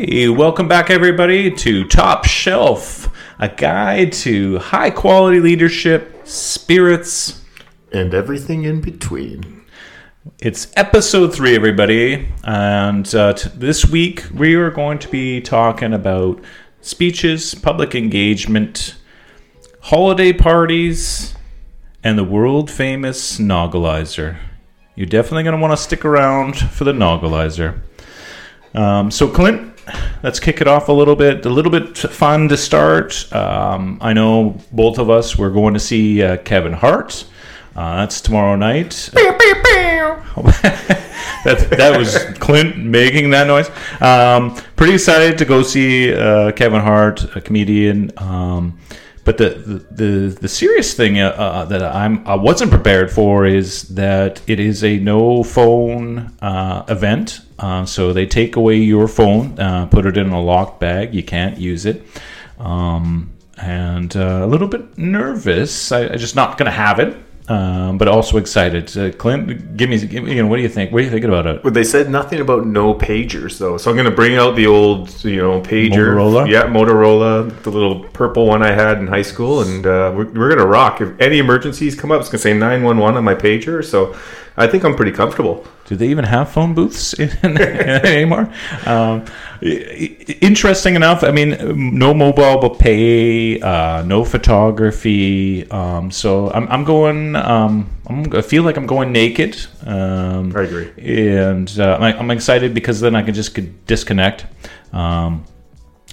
Hey, welcome back, everybody, to Top Shelf, a guide to high quality leadership, spirits, and everything in between. It's episode three, everybody, and uh, t- this week we are going to be talking about speeches, public engagement, holiday parties, and the world famous Nogalyzer. You're definitely going to want to stick around for the Nogalyzer. Um, so, Clint, let's kick it off a little bit. A little bit fun to start. Um, I know both of us we're going to see uh, Kevin Hart. Uh, that's tomorrow night. that, that was Clint making that noise. Um, pretty excited to go see uh, Kevin Hart, a comedian. Um, but the, the, the, serious thing uh, uh, that I'm I wasn't prepared for is that it is a no phone uh, event. Uh, so they take away your phone, uh, put it in a locked bag. You can't use it. Um, and uh, a little bit nervous. I, I'm just not going to have it um, but also excited. Uh, Clint, give me, give me, you know, what do you think? What are you thinking about it? Well, they said nothing about no pagers though, so I'm going to bring out the old, you know, pager. Motorola? Yeah, Motorola, the little purple one I had in high school, and uh, we're, we're going to rock. If any emergencies come up, it's going to say 911 on my pager, so I think I'm pretty comfortable. Do they even have phone booths in, anymore? Um, interesting enough, I mean, no mobile pay, uh, no photography. Um, so I'm, I'm going. Um, I'm, I feel like I'm going naked. Um, I agree, and uh, I, am excited because then I can just disconnect. Um,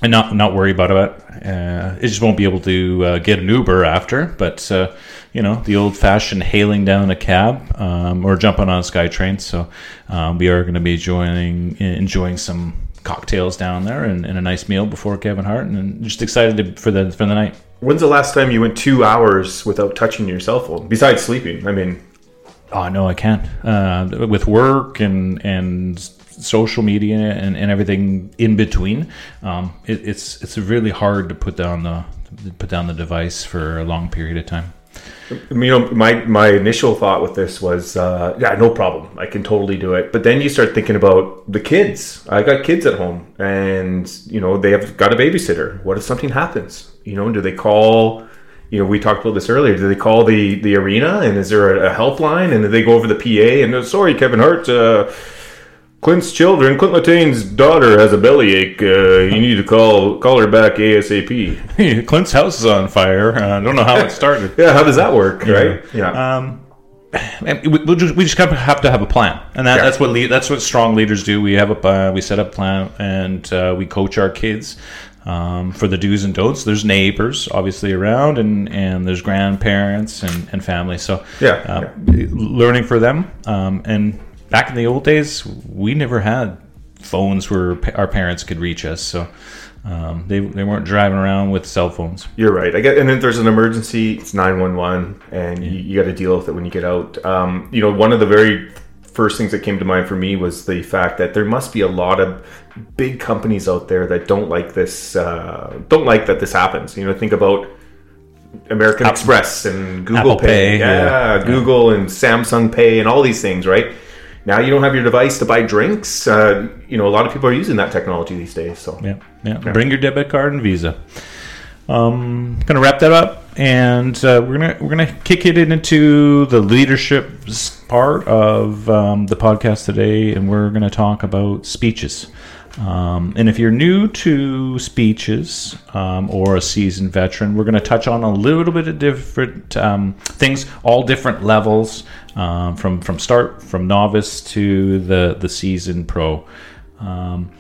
and not not worry about it. Uh, it just won't be able to uh, get an Uber after, but uh, you know the old fashioned hailing down a cab um, or jumping on a SkyTrain. So um, we are going to be joining enjoying some cocktails down there and, and, a nice meal before Kevin Hart, and just excited to, for the for the night. When's the last time you went two hours without touching your cell phone besides sleeping? I mean, oh no, I can't. Uh, with work and and social media and, and everything in between, um, it, it's it's really hard to put down the put down the device for a long period of time. You know, my my initial thought with this was, uh, yeah, no problem, I can totally do it. But then you start thinking about the kids. I got kids at home, and you know they have got a babysitter. What if something happens? You know, do they call? You know, we talked about this earlier. Do they call the the arena, and is there a, a helpline? And do they go over the PA and sorry, Kevin Hart. Uh, Clint's children, Clint Lataine's daughter has a bellyache. Uh, you need to call call her back ASAP. Clint's house is on fire. I uh, don't know how it started. yeah, how does that work? Yeah. Right? Yeah. Um, we, just we just have to have a plan, and that, yeah. that's what lead, that's what strong leaders do. We have a uh, we set up plan, and uh, we coach our kids um, for the do's and don'ts. There's neighbors obviously around, and, and there's grandparents and, and family. So yeah, uh, yeah. learning for them, um, and back in the old days, we never had phones where our parents could reach us. So um, they, they weren't driving around with cell phones. You're right. I get, and then there's an emergency. It's nine one one, and yeah. you, you got to deal with it when you get out. Um, you know, one of the very first things that came to mind for me was the fact that there must be a lot of big companies out there that don't like this. Uh, don't like that this happens. You know, think about American Apple, Express and Google Apple Pay, Pay. Yeah, yeah, Google and Samsung Pay and all these things, right? Now you don't have your device to buy drinks. Uh, you know, a lot of people are using that technology these days. So yeah, yeah. yeah. Bring your debit card and Visa. Um, gonna wrap that up, and uh, we're gonna we're gonna kick it into the leadership part of um, the podcast today, and we're gonna talk about speeches. Um, and if you're new to speeches um, or a seasoned veteran, we're going to touch on a little bit of different um, things, all different levels, um, from from start from novice to the the seasoned pro. Um,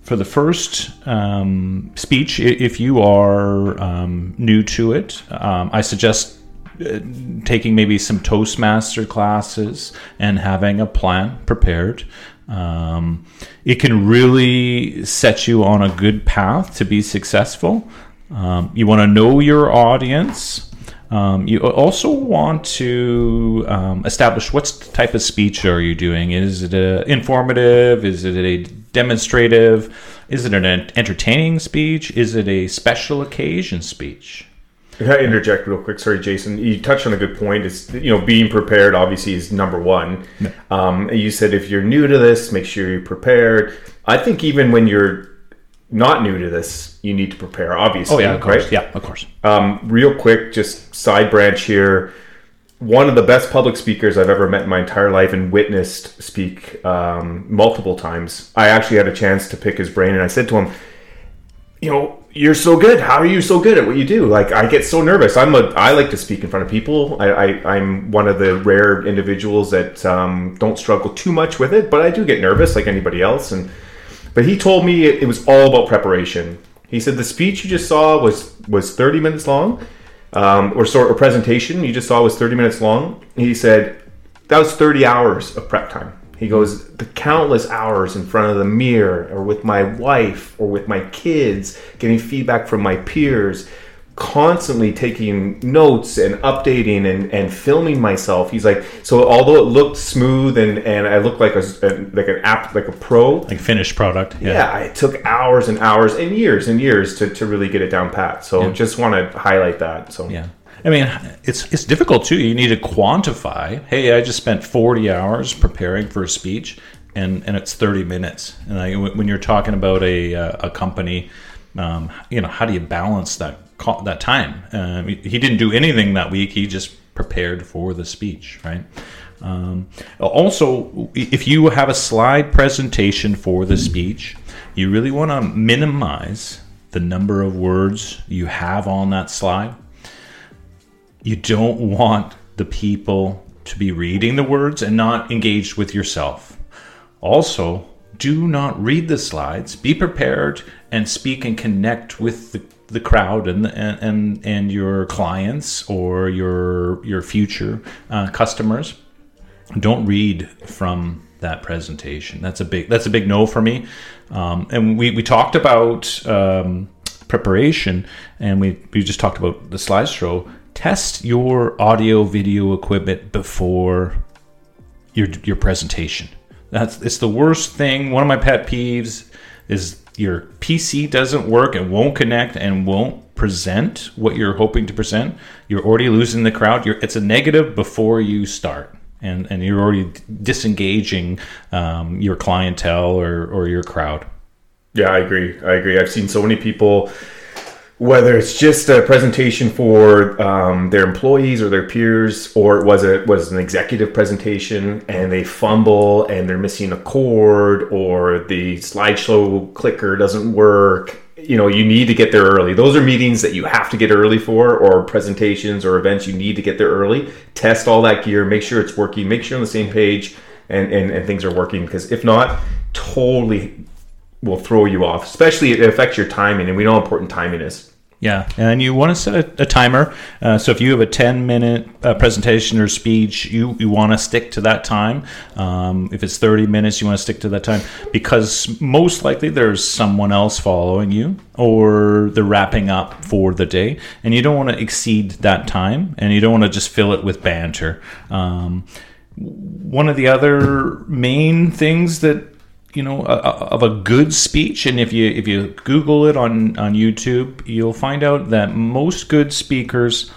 for the first um, speech, if you are new to it, I suggest uh, taking maybe some Toastmaster classes and having a plan prepared. Um, it can really set you on a good path to be successful. Um, you want to know your audience. Um, you also want to um, establish what type of speech are you doing. Is it a informative? Is it a demonstrative? Is it an entertaining speech? Is it a special occasion speech? Can I interject real quick? Sorry, Jason. You touched on a good point. Is you know being prepared obviously is number one. Um, you said if you're new to this, make sure you're prepared. I think even when you're not new to this, you need to prepare. Obviously, Oh yeah, of course. right? Yeah, of course. Um, real quick, just side branch here. One of the best public speakers I've ever met in my entire life and witnessed speak um, multiple times. I actually had a chance to pick his brain, and I said to him, "You know, you're so good. How are you so good at what you do? Like, I get so nervous. I'm a. I like to speak in front of people. I, I I'm one of the rare individuals that um, don't struggle too much with it, but I do get nervous like anybody else. And but he told me it, it was all about preparation. He said the speech you just saw was was 30 minutes long, um, or sort of presentation you just saw was 30 minutes long. He said that was 30 hours of prep time. He goes the countless hours in front of the mirror, or with my wife, or with my kids, getting feedback from my peers, constantly taking notes and updating and, and filming myself. He's like, so although it looked smooth and, and I looked like a, like an app like a pro, Like finished product. Yeah. yeah, it took hours and hours and years and years to, to really get it down pat. So Yeah. just want to highlight that. So Yeah. I mean, it's it's difficult too. You need to quantify. Hey, I just spent forty hours preparing for a speech, and and it's thirty minutes. And when when you're talking about a uh, a company, um, you know, how do you balance that that time? Um, he he didn't do anything that week. He just prepared for the speech, right? Um, also, if you have a slide presentation for the speech, you really want to minimize the number of words you have on that slide you don't want the people to be reading the words and not engaged with yourself. Also, do not read the slides. Be prepared and speak and connect with the, the crowd and, and and your clients or your your future uh, customers. Don't read from that presentation. That's a big that's a big no for me. Um, and we we talked about um, preparation, and we we just talked about the slideshow. Test your audio video equipment before your your presentation. That's it's the worst thing. One of my pet peeves is your PC doesn't work and won't connect and won't present what you're hoping to present. You're already losing the crowd. You're, it's a negative before you start. And, and you're already disengaging um, your clientele or, or your crowd. Yeah, I agree. I agree. I've seen so many people, whether it's just a presentation for um, their employees or their peers, or it was a was an executive presentation, and they fumble and they're missing a chord, or the slideshow clicker doesn't work. You know, you need to get there early. Those are meetings that you have to get early for, or presentations or events you need to get there early. Test all that gear, make sure it's working, make sure on the same page, and and, and things are working. Because if not, totally will throw you off. Especially it affects your timing, and we know how important timing is. Yeah, and you want to set a, a timer. Uh, so if you have a 10 minute uh, presentation or speech, you, you want to stick to that time. Um, if it's 30 minutes, you want to stick to that time because most likely there's someone else following you or they're wrapping up for the day, and you don't want to exceed that time and you don't want to just fill it with banter. Um, one of the other main things that you know a, a- of a good speech. And if you if you google it on on youtube you'll find out that most good speakers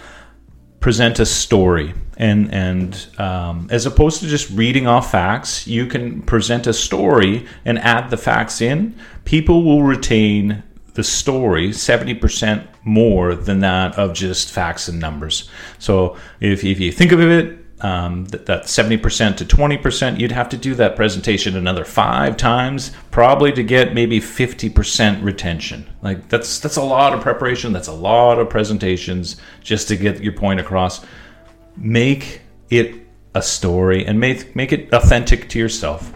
present a story. And and um, as opposed to just reading off facts you can present a story and add the facts in. People will retain the story 70% more than that of just facts and numbers. So if, if you think of it um, that, that 70% to 20%, you'd have to do that presentation another five times, probably to get maybe 50% retention. Like that's that's a lot of preparation. That's a lot of presentations just to get your point across. Make it a story and make make it authentic to yourself.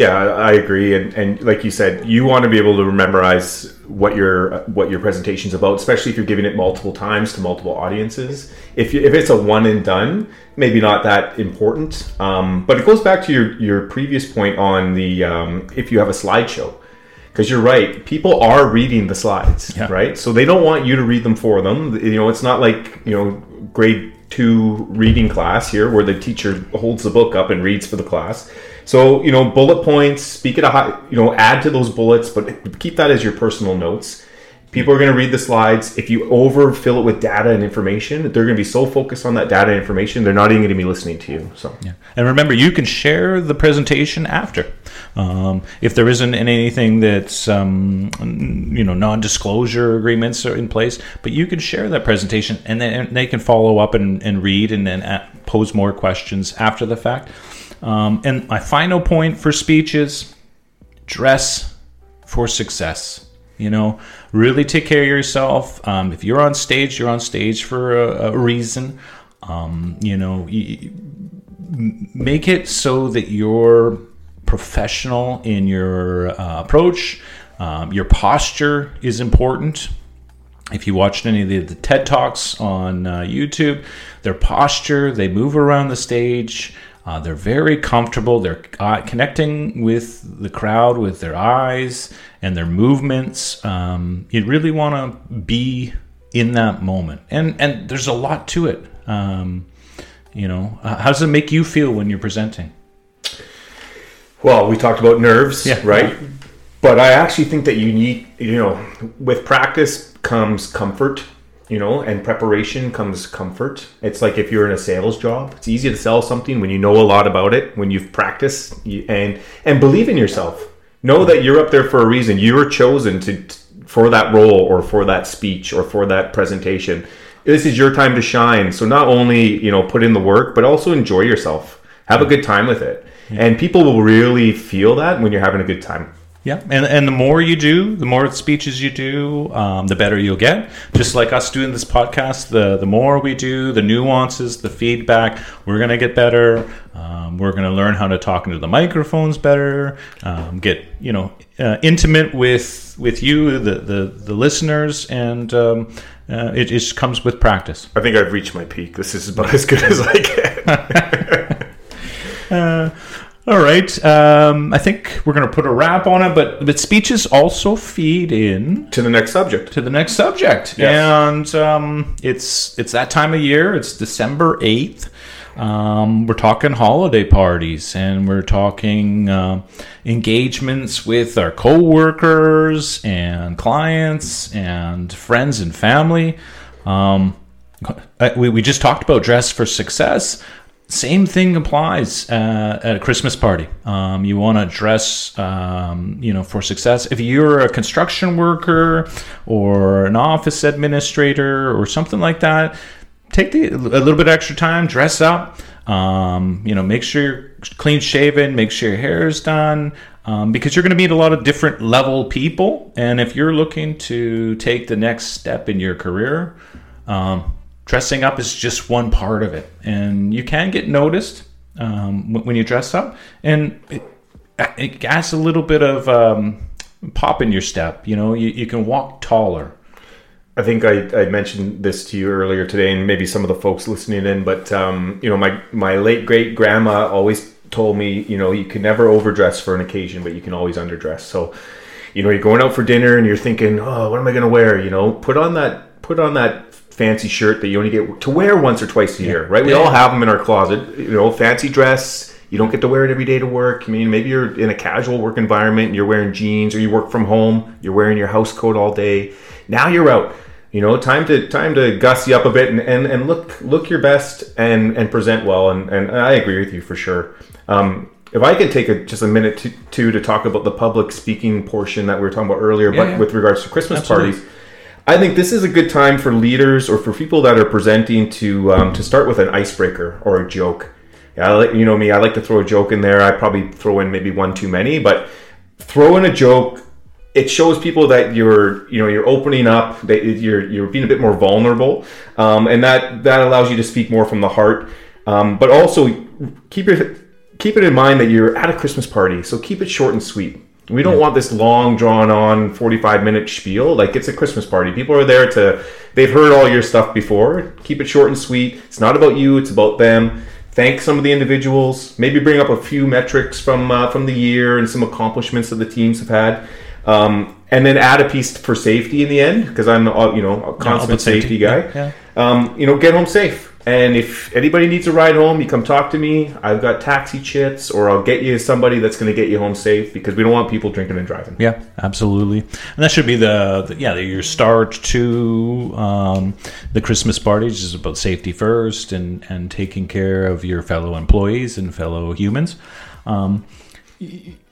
Yeah, I agree, and and like you said, you want to be able to memorize what your what your presentation's about, especially if you're giving it multiple times to multiple audiences. If you, if it's a one and done, maybe not that important. Um, but it goes back to your your previous point on the um, if you have a slideshow, because you're right, people are reading the slides, Yeah. right? So they don't want you to read them for them. You know, it's not like you know grade two reading class here where the teacher holds the book up and reads for the class. So you know, bullet points. Speak at a high. You know, add to those bullets, but keep that as your personal notes. People are going to read the slides. If you overfill it with data and information, they're going to be so focused on that data and information, they're not even going to be listening to you. So, Yeah. And remember, you can share the presentation after. Um, if there isn't anything that's, um, you know, non disclosure agreements are in place, but you can share that presentation and then they can follow up and, and read and then a- pose more questions after the fact. Um, and my final point for speech is dress for success. You know, really take care of yourself. Um, if you're on stage, you're on stage for a, a reason. Um, you know, y- make it so that you're professional in your uh, approach. Um, your posture is important. If you watched any of the, the TED Talks on uh, YouTube, their posture, they move around the stage. Uh, they're very comfortable. They're uh, connecting with the crowd with their eyes and their movements. Um, you really want to be in that moment, and and there's a lot to it. Um, you know, uh, how does it make you feel when you're presenting? well, we talked about nerves, Yeah. right? But I actually think that you need, you know, with practice comes comfort, you know, and preparation comes comfort. It's like if you're in a sales job, it's easy to sell something when you know a lot about it, when you've practiced and and believe in yourself. Know that you're up there for a reason. You were chosen to for that role or for that speech or for that presentation. This is your time to shine. So not only, you know, put in the work, but also enjoy yourself. Have a good time with it. And people will really feel that when you're having a good time. Yeah, and and the more you do, the more speeches you do, um, the better you'll get. Just like us doing this podcast, the the more we do, the nuances, the feedback, we're gonna get better. Um, we're gonna learn how to talk into the microphones better. Um, get you know uh, intimate with with you, the the, the listeners, and um, uh, it just comes with practice. I think I've reached my peak. This is about as good as I get. Uh, all right. Um, I think we're going to put a wrap on it, but but speeches also feed in to the next subject. to the next subject, Yes. and um, it's it's that time of year. It's December eighth. Um, we're talking holiday parties, and we're talking uh, engagements with our coworkers and clients and friends and family. Um, uh, we, we just talked about dress for success. Same thing applies uh, at a Christmas party. Um, you want to dress, um, you know, for success. If you're a construction worker or an office administrator or something like that, take the, a little bit extra time, dress up. Um, you know, make sure you're clean shaven, make sure your hair is done, um, because you're going to meet a lot of different level people. And if you're looking to take the next step in your career, um, dressing up is just one part of it, and you can get noticed um, when you dress up, and it, it adds a little bit of um, pop in your step. You know, you, you can walk taller. I think I, I mentioned this to you earlier today, and maybe some of the folks listening in. But um, you know, my my late great grandma always told me, you know, you can never overdress for an occasion, but you can always underdress. So, you know, you're going out for dinner and you're thinking, oh, what am I going to wear? You know, put on that put on that fancy shirt that you only get to wear once or twice a year, right? We all have them in our closet. You know, fancy dress. You don't get to wear it every day to work. I mean, maybe you're in a casual work environment and you're wearing jeans, or you work from home. You're wearing your house coat all day. Now you're out. You know, time to time to gussy up a bit and, and, and look look your best and and present well. And, and I agree with you for sure. Um, if I could take a, just a minute to, to to talk about the public speaking portion that we were talking about earlier, Yeah, but yeah. with regards to Christmas Absolutely. parties, I think this is a good time for leaders or for people that are presenting to um, to start with an icebreaker or a joke. Yeah, like, you know me, I like to throw a joke in there. I probably throw in maybe one too many, but throw in a joke. It shows people that you're you know you're opening up, that you're you're being a bit more vulnerable, um, and that that allows you to speak more from the heart. Um, but also keep it keep it in mind that you're at a Christmas party, so keep it short and sweet. We don't want this long, drawn on, 45 minute spiel. Like, it's a Christmas party. People are there to, they've heard all your stuff before. Keep it short and sweet. It's not about you, it's about them. Thank some of the individuals. Maybe bring up a few metrics from uh, from the year and some accomplishments that the teams have had. Um, and then add a piece for safety in the end, because I'm, uh, you know, a consummate safety. safety, guy. Yeah, Um, you know, get home safe. And if anybody needs a ride home, you come talk to me. I've got taxi chits, or I'll get you somebody that's going to get you home safe because we don't want people drinking and driving. Yeah, absolutely. And that should be the, the yeah your start to um, the Christmas parties is about safety first and and taking care of your fellow employees and fellow humans. Um,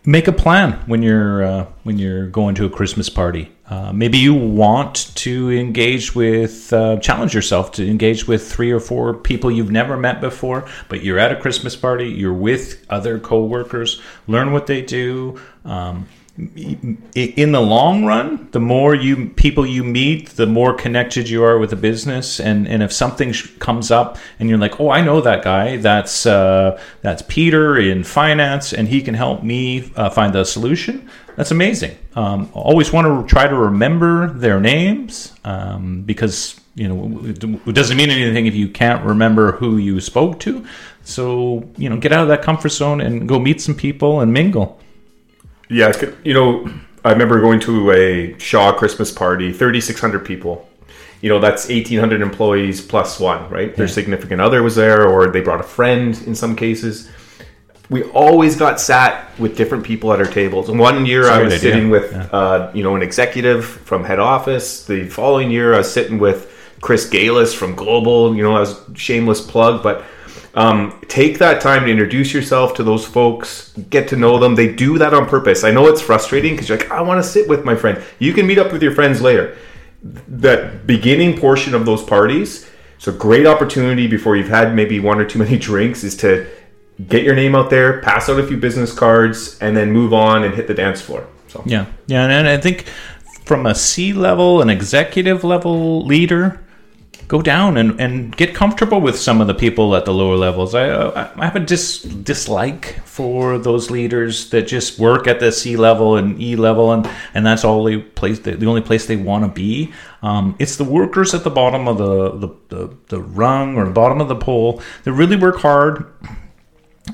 make a plan when you're uh, when you're going to a Christmas party. Uh, maybe you want to engage with, uh, challenge yourself to engage with three or four people you've never met before, but you're at a Christmas party, you're with other coworkers, learn what they do. Um, in the long run, the more you people you meet, the more connected you are with the business. And, and if something comes up and you're like, oh, I know that guy, that's uh, that's Peter in finance, and he can help me uh, find the solution. That's amazing. Um, always want to try to remember their names um, because you know it doesn't mean anything if you can't remember who you spoke to. So you know, get out of that comfort zone and go meet some people and mingle. Yeah, you know, I remember going to a Shaw Christmas party, 3,600 people. You know, that's 1,800 employees plus one, right? Their significant other was there, or they brought a friend in some cases. We always got sat with different people at our tables. And one year I was idea. sitting with, yeah. uh, you know, an executive from head office. The following year I was sitting with Chris Galis from Global. You know, I was shameless plug, but um, take that time to introduce yourself to those folks, get to know them. They do that on purpose. I know it's frustrating because you're like, I want to sit with my friend. You can meet up with your friends later. That beginning portion of those parties, a great opportunity before you've had maybe one or too many drinks, is to get your name out there, pass out a few business cards, and then move on and hit the dance floor. So yeah, yeah, and I think from a C level, an executive level leader go down and, and get comfortable with some of the people at the lower levels. I, I have a dis, dislike for those leaders that just work at the C level and E level, and, and that's all they place the only place they want to be. Um, it's the workers at the bottom of the, the, the, the rung or the bottom of the pole that really work hard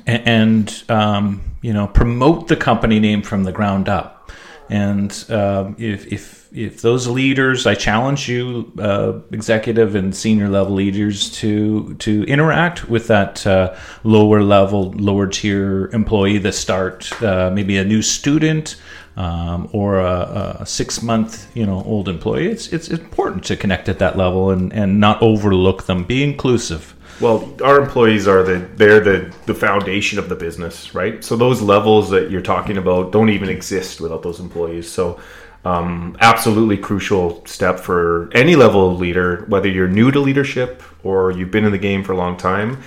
and, and um, you know promote the company name from the ground up. And uh, if, if if those leaders, I challenge you, uh, executive and senior level leaders, to to interact with that uh, lower level, lower tier employee that start uh, maybe a new student um, or a, a, six month you know old employee. It's it's important to connect at that level and and not overlook them. Be inclusive. Well, our employees are the they're the the foundation of the business, right? So those levels that you're talking about don't even exist without those employees. So um, absolutely crucial step for any level of leader, whether you're new to leadership or you've been in the game for a long time.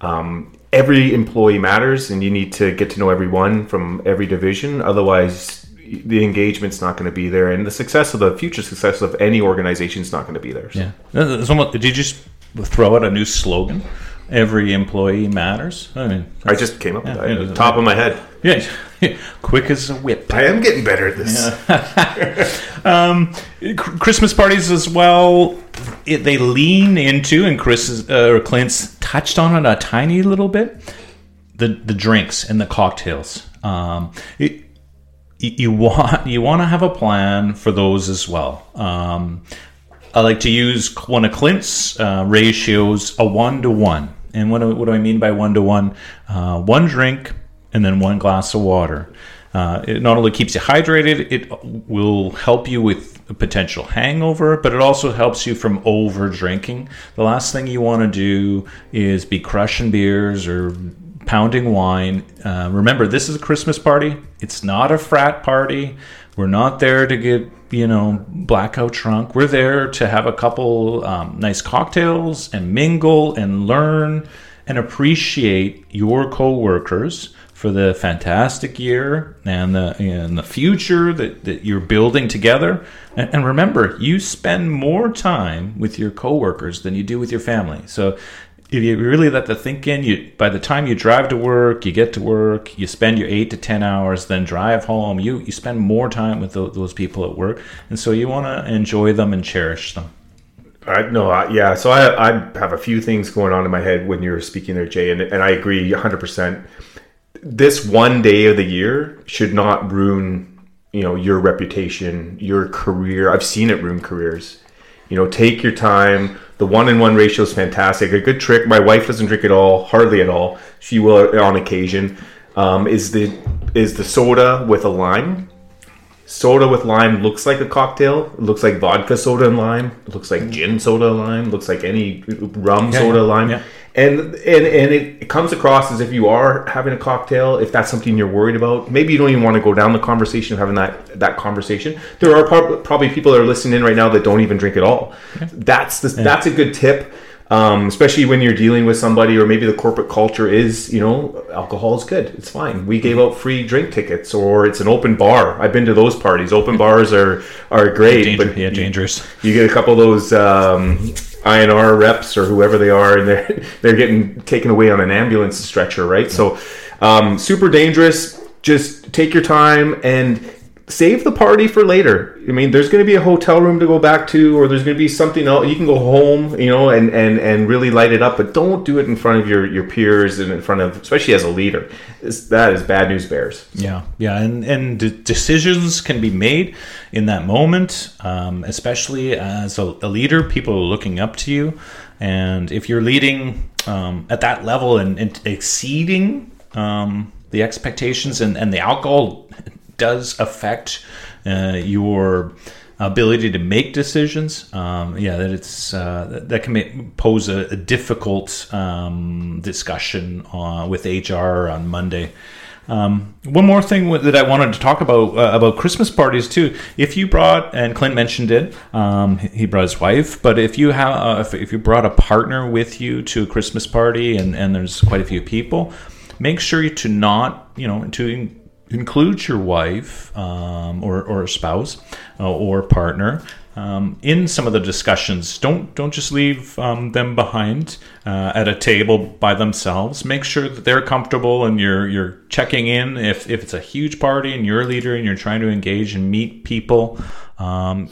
Um, every employee matters, and you need to get to know everyone from every division. Otherwise, the engagement's not going to be there, and the success of the future success of any organization is not going to be there. So. Yeah. Did you just throw out a new slogan? Every employee matters. I mean, I just came up yeah, with that. top of my head. Yeah, quick as a whip. I am getting better at this. Yeah. um, Christmas parties as well. It, they lean into, and Chris uh, Clint's touched on it a tiny little bit. The the drinks and the cocktails. Um, it, you want you want to have a plan for those as well. Um, I like to use one of Clint's uh, ratios, a one to one. And what do, what do I mean by one to one? Uh, one drink and then one glass of water. Uh, it not only keeps you hydrated, it will help you with a potential hangover, but it also helps you from over drinking. The last thing you want to do is be crushing beers or pounding wine. Uh, remember, this is a Christmas party. It's not a frat party. We're not there to get you know blackout drunk. We're there to have a couple um, nice cocktails and mingle and learn and appreciate your coworkers for the fantastic year and the and the future that, that you're building together. And, and remember, you spend more time with your coworkers than you do with your family. So if you really let the think in, you by the time you drive to work, you get to work, you spend your eight to ten hours, then drive home. You you spend more time with the, those people at work, and so you want to enjoy them and cherish them. I know, yeah. So I, I have a few things going on in my head when you're speaking there, Jay, and, and I agree 100. percent This one day of the year should not ruin, you know, your reputation, your career. I've seen it ruin careers You know, take your time. The one in one ratio is fantastic. A good trick. My wife doesn't drink at all, hardly at all. She will on occasion. Um, is the is the soda with a lime? Soda with lime looks like a cocktail. It looks like vodka soda and lime. It looks like gin soda lime. Looks like any rum Yeah, soda yeah, lime. yeah. And and and it, it comes across as if you are having a cocktail. If that's something you're worried about, maybe you don't even want to go down the conversation of having that that conversation. There are prob- probably people that are listening in right now that don't even drink at all. That's the, that's a good tip. Um, especially when you're dealing with somebody, or maybe the corporate culture is, you know, alcohol is good. It's fine. We gave out free drink tickets, or it's an open bar. I've been to those parties. Open bars are are great, Danger, but yeah, you- dangerous. you get a couple of those um, INR reps or whoever they are, and they're they're getting taken away on an ambulance stretcher, right? So, um, super dangerous. Just take your time and save the party for later. I mean, there's going to be a hotel room to go back to, or there's going to be something else. You can go home, you know, and and and really light it up, but don't do it in front of your your peers and in front of, especially as a leader. It's, that is bad news bears. Yeah, yeah, and and decisions can be made in that moment, um, especially as a, a leader. People are looking up to you, and if you're leading um, at that level and, and exceeding um, the expectations, and, and the alcohol does affect uh, your ability to make decisions. Um, yeah, that it's uh, that- can make, pose a, a difficult um, discussion uh, with HR on Monday. Um, one more thing that I wanted to talk about uh, about Christmas parties too. If you brought and Clint mentioned it, um, he he brought his wife. But if you have uh, if, if you brought a partner with you to a Christmas party and and there's quite a few people, make sure to not you know to in- include your wife um, or or a spouse uh, or partner um, in some of the discussions. Don't don't just leave um, them behind uh, at a table by themselves. Make sure that they're comfortable and you're you're checking in if if it's a huge party and you're a leader and you're trying to engage and meet people. Um,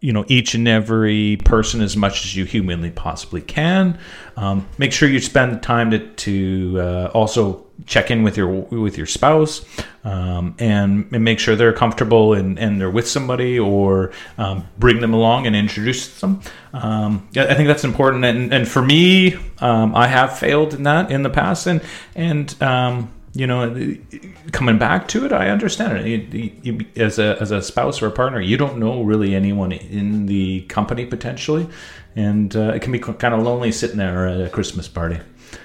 you know each and every person as much as you humanly possibly can. Um, make sure you spend the time to to uh, also check in with your with your spouse um, and, and make sure they're comfortable and, and they're with somebody or um, bring them along and introduce them. Um, I think that's important. And, and for me, um, I have failed in that in the past. And and um, you know, coming back to it, I understand it. You, you, as a as a spouse or a partner, you don't know really anyone in the company potentially, and uh, it can be kind of lonely sitting there at a Christmas party.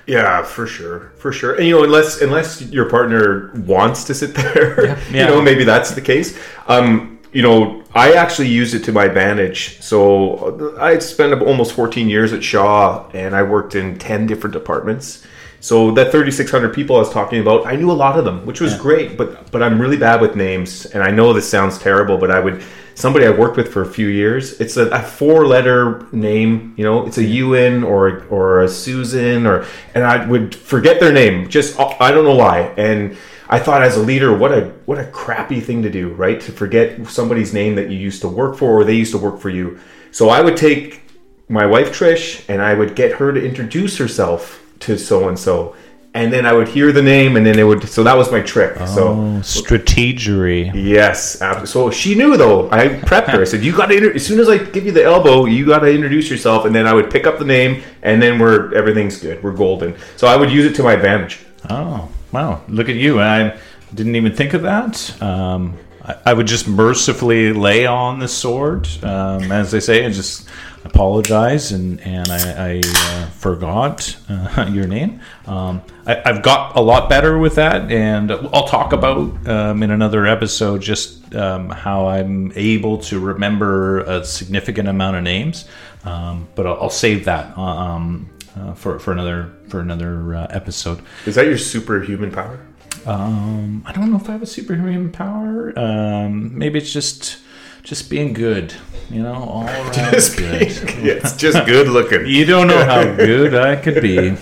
Yeah, for sure, for sure. And you know, unless unless your partner wants to sit there, Yeah. you know, maybe that's the case. Um, you know, I actually used it to my advantage. So I spent almost 14 years at Shaw, and I worked in 10 different departments. So that 3,600 people I was talking about, I knew a lot of them, which was great. But but I'm really bad with names, and I know this sounds terrible, but I would somebody I worked with for a few years. It's a, a four letter name, you know, it's a Ewan or or a Susan or and I would forget their name. Just uh, I don't know why. And I thought as a leader, what a what a crappy thing to do, right? To forget somebody's name that you used to work for or they used to work for you. So I would take my wife Trish and I would get her to introduce herself to so and so. And then I would hear the name, and then it would. So that was my trick. So Oh, strategery. Yes, so she knew though. I prepped her. I said, "You got to as soon as I give you the elbow, you got to introduce yourself." And then I would pick up the name, and then we're everything's good. We're golden. So I would use it to my advantage. Oh, wow. Look at you. I didn't even think of that. Um, I, would just mercifully lay on the sword, um, as they say, and just apologize. And, and I, I uh, forgot uh, your name. Um, I, I've got a lot better with that. And I'll talk about um, in another episode just um, how I'm able to remember a significant amount of names. Um, but I'll, I'll save that. Um, uh, for, for another for another uh, episode. Is that your superhuman power? Um, I don't know if I have a superhuman power. Um, maybe it's just just being good. You know, all around Just good. being- yeah, it's just good looking. You don't know how good I could be.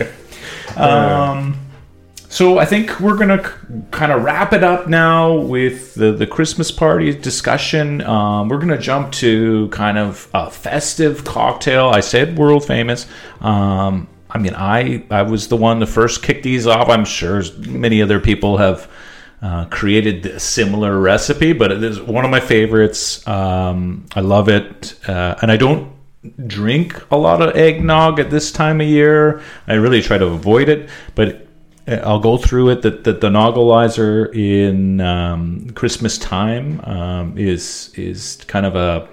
Um, so I think we're gonna c- kind of wrap it up now with the the Christmas party discussion. Um, we're gonna jump to kind of a festive cocktail. I said world famous. Um, I mean, I I was the one to first kick these off. I'm sure many other people have uh, created a similar recipe, but it is one of my favorites. Um, I love it, uh, and I don't drink a lot of eggnog at this time of year. I really try to avoid it, but uh, I'll go through it. That the, the Nogalyzer in um, Christmas time um, is is kind of a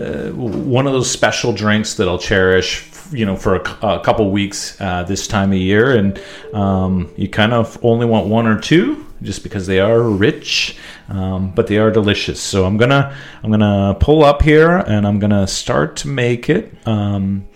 uh, one of those special drinks that I'll cherish. You know, for a, a couple weeks uh, this time of year, and um, you kind of only want one or two, just because they are rich, um, but they are delicious. So I'm gonna I'm gonna pull up here, and I'm gonna start to make it. Um,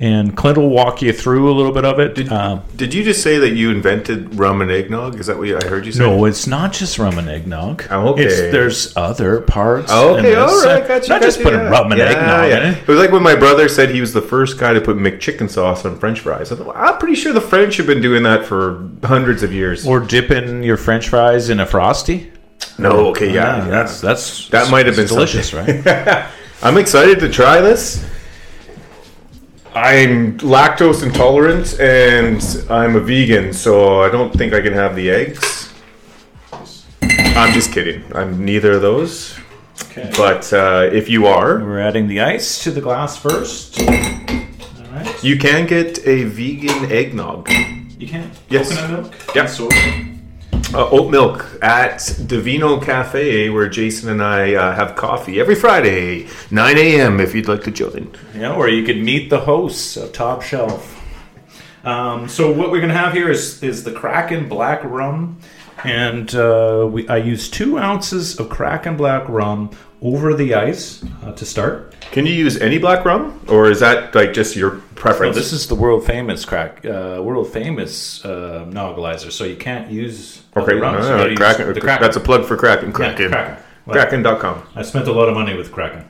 and Clint will walk you through a little bit of it. Did, Um, did you just say that you invented rum and eggnog? Is that what I heard you say? No, it's not just rum and eggnog. Oh, okay. It's, there's other parts. Oh, okay, all right, gotcha. Not just putting yeah. rum and Yeah, eggnog yeah. in it. It was like when my brother said he was the first guy to put McChicken sauce on French fries. I thought, well, I'm pretty sure the French have been doing that for hundreds of years. Or dipping your French fries in a frosty. no, okay, yeah, Yeah, that's that's That might have been delicious, right? I'm excited to try this. I'm lactose intolerant and I'm a vegan, so I don't think I can have the eggs. I'm just kidding. I'm neither of those. Okay. But uh, if you are, We're adding the ice to the glass first. All right. you can get a vegan eggnog. You can. Yes. Coconut milk. So, Uh, oat milk at Divino Cafe, where Jason and I uh, have coffee every Friday, 9 a.m. If you'd like to join. Yeah, or you could meet the hosts of Top Shelf. Um, so what we're gonna have here is is the Kraken Black Rum, and uh, we I use two ounces of Kraken Black Rum over the ice uh, to start. Can you use any black rum, or is that like just your Oh, preference? this is the world famous crack, uh, world famous uh, Nogalyzer, so you can't use okay. other rums. You uh, gotta use Kraken, the Kraken. That's a plug for Kraken. Yeah, Kraken. Kraken. Well, Kraken.com. I spent a lot of money with Kraken,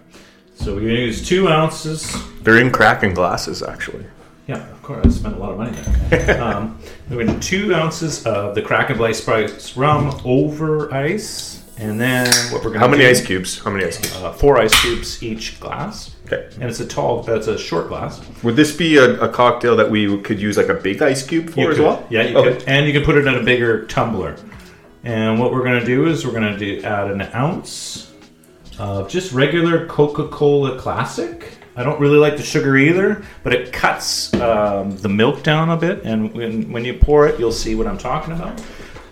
so we're gonna use two ounces. They're in Kraken glasses, actually. Yeah, of course. I spent a lot of money there. um, we're going to two ounces of the Kraken Blaze Spice rum over ice, and then what we're going to How many do, ice cubes? How many ice cubes? Uh, four ice cubes each glass, Okay. and it's a tall. That's a short glass. Would this be a, a cocktail that we could use like a big ice cube for You as could- well? Yeah, you Okay. could, and you can put it in a bigger tumbler. And what we're going to do is we're going to do add an ounce of just regular Coca-Cola Classic. I don't really like the sugar either, but it cuts um, the milk down a bit. And when, when you pour it, you'll see what I'm talking about.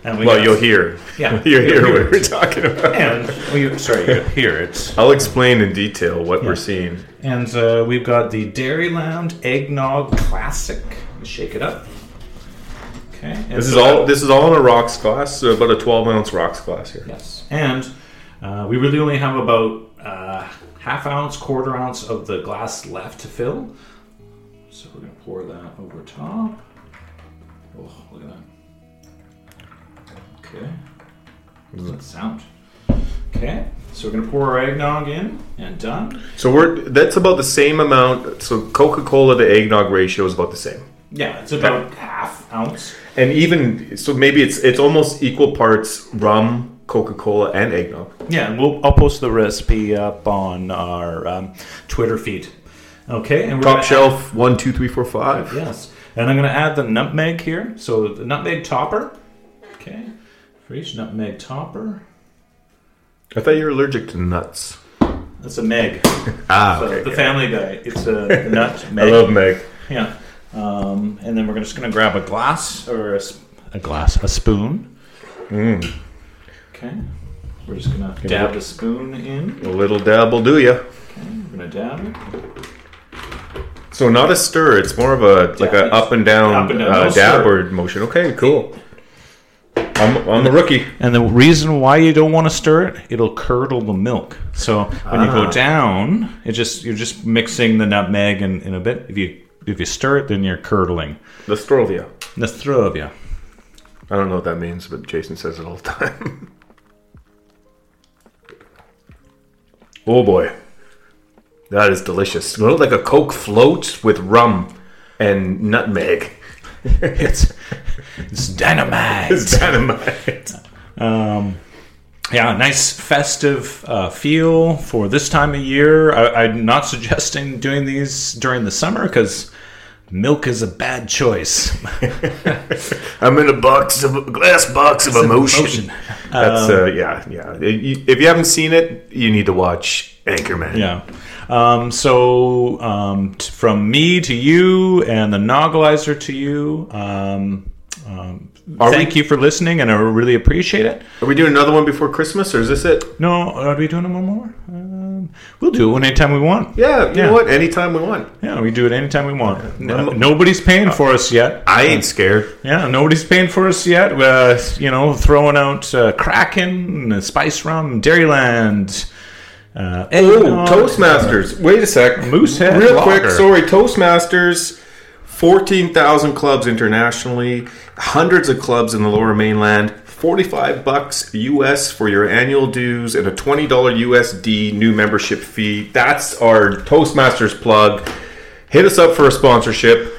And we Well, got- you'll hear. Yeah, you'll hear you'll what we're talking about. And well, you, sorry, you hear it. I'll explain in detail what we're seeing. And uh, we've got the Dairyland Eggnog Classic. Shake it up. Okay. and This is all. This is all in a rocks glass, so about a 12 ounce rocks glass here. Yes. And uh, we really only have about uh, half ounce, quarter ounce of the glass left to fill. So we're to pour that over top. Oh, look at that. Okay. How does that sound? Okay. So we're to pour our eggnog in and done. So we're that's about the same amount. So Coca Cola to eggnog ratio is about the same, Yeah, it's about half ounce. and even so, maybe it's it's almost equal parts rum, Coca Cola, and eggnog. Yeah, and we'll I'll post the recipe up on our um, Twitter feed. Okay, and we're Top shelf one, two, three, four, five. Yes. And I'm going to add the nutmeg here. So the nutmeg topper. Okay. For each nutmeg topper. I thought you were allergic to nuts. That's a meg. Ah, So okay. the family guy. It's a nutmeg. I love Meg. Yeah. Um, and then we're just going to grab a glass or a, a glass, a spoon. Mm. Okay. We're just going to dab the spoon in. A little dab will do ya. Okay. We're going to dab it. So not a stir. It's more of a like Yeah, a up and down, up and down, uh, no dab stir. or motion. Okay, cool. I'm, I'm a rookie. And the reason why you don't want to stir it, it'll curdle the milk. So when you Ah. go down, it just you're just mixing the nutmeg in, in a bit. If you if you stir it, then you're curdling. The Strovia. Nostrovia. I don't know what that means, but Jason says it all the time. oh boy, that is delicious. Know, like a Coke float with rum and nutmeg. It's it's dynamite. It's dynamite. Um, yeah, nice festive uh, feel for this time of year. I, I'm not suggesting doing these during the summer because milk is a bad choice. I'm in a box of a glass box of emotion. emotion. That's uh, yeah, yeah. If you haven't seen it, you need to watch Anchorman. Yeah. Um, so um, t- from me to you and the Nogalyzer to you. Um, um, thank we- you for listening, and I really appreciate it. Are we doing another one before Christmas, or is this it? No, are we doing one more? Um, we'll do it anytime we want. Yeah, you Yeah. know what? Anytime we want. Yeah, we do it anytime we want. No, nobody's paying for us yet. I ain't scared. Yeah, nobody's paying for us yet. Uh, you know, throwing out uh, Kraken, uh, Spice Rum, Dairyland. Uh, Oh. Toastmasters. Wait a sec. Moosehead Real quick, sorry. Toastmasters, 14,000 clubs internationally, hundreds of clubs in the lower mainland, 45 bucks US for your annual dues, and a $20 USD new membership fee. That's our Toastmasters plug. Hit us up for a sponsorship.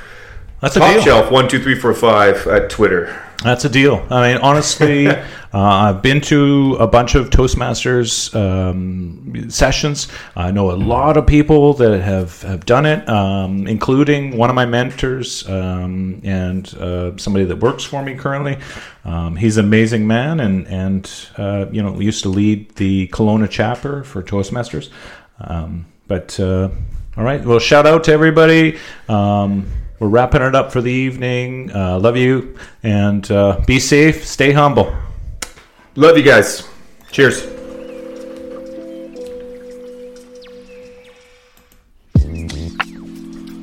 That's a Top deal. Shelf 12345 at Twitter. That's a deal. I mean, honestly, uh, I've been to a bunch of Toastmasters um, sessions. I know a lot of people that have, have done it, um, including one of my mentors um, and uh, somebody that works for me currently. Um, he's an amazing man, and and uh, you know used to lead the Kelowna chapter for Toastmasters. Um, but uh, all right, well, shout out to everybody. We're wrapping it up for the evening. Uh, love you and uh, be safe. Stay humble. Love you guys. Cheers.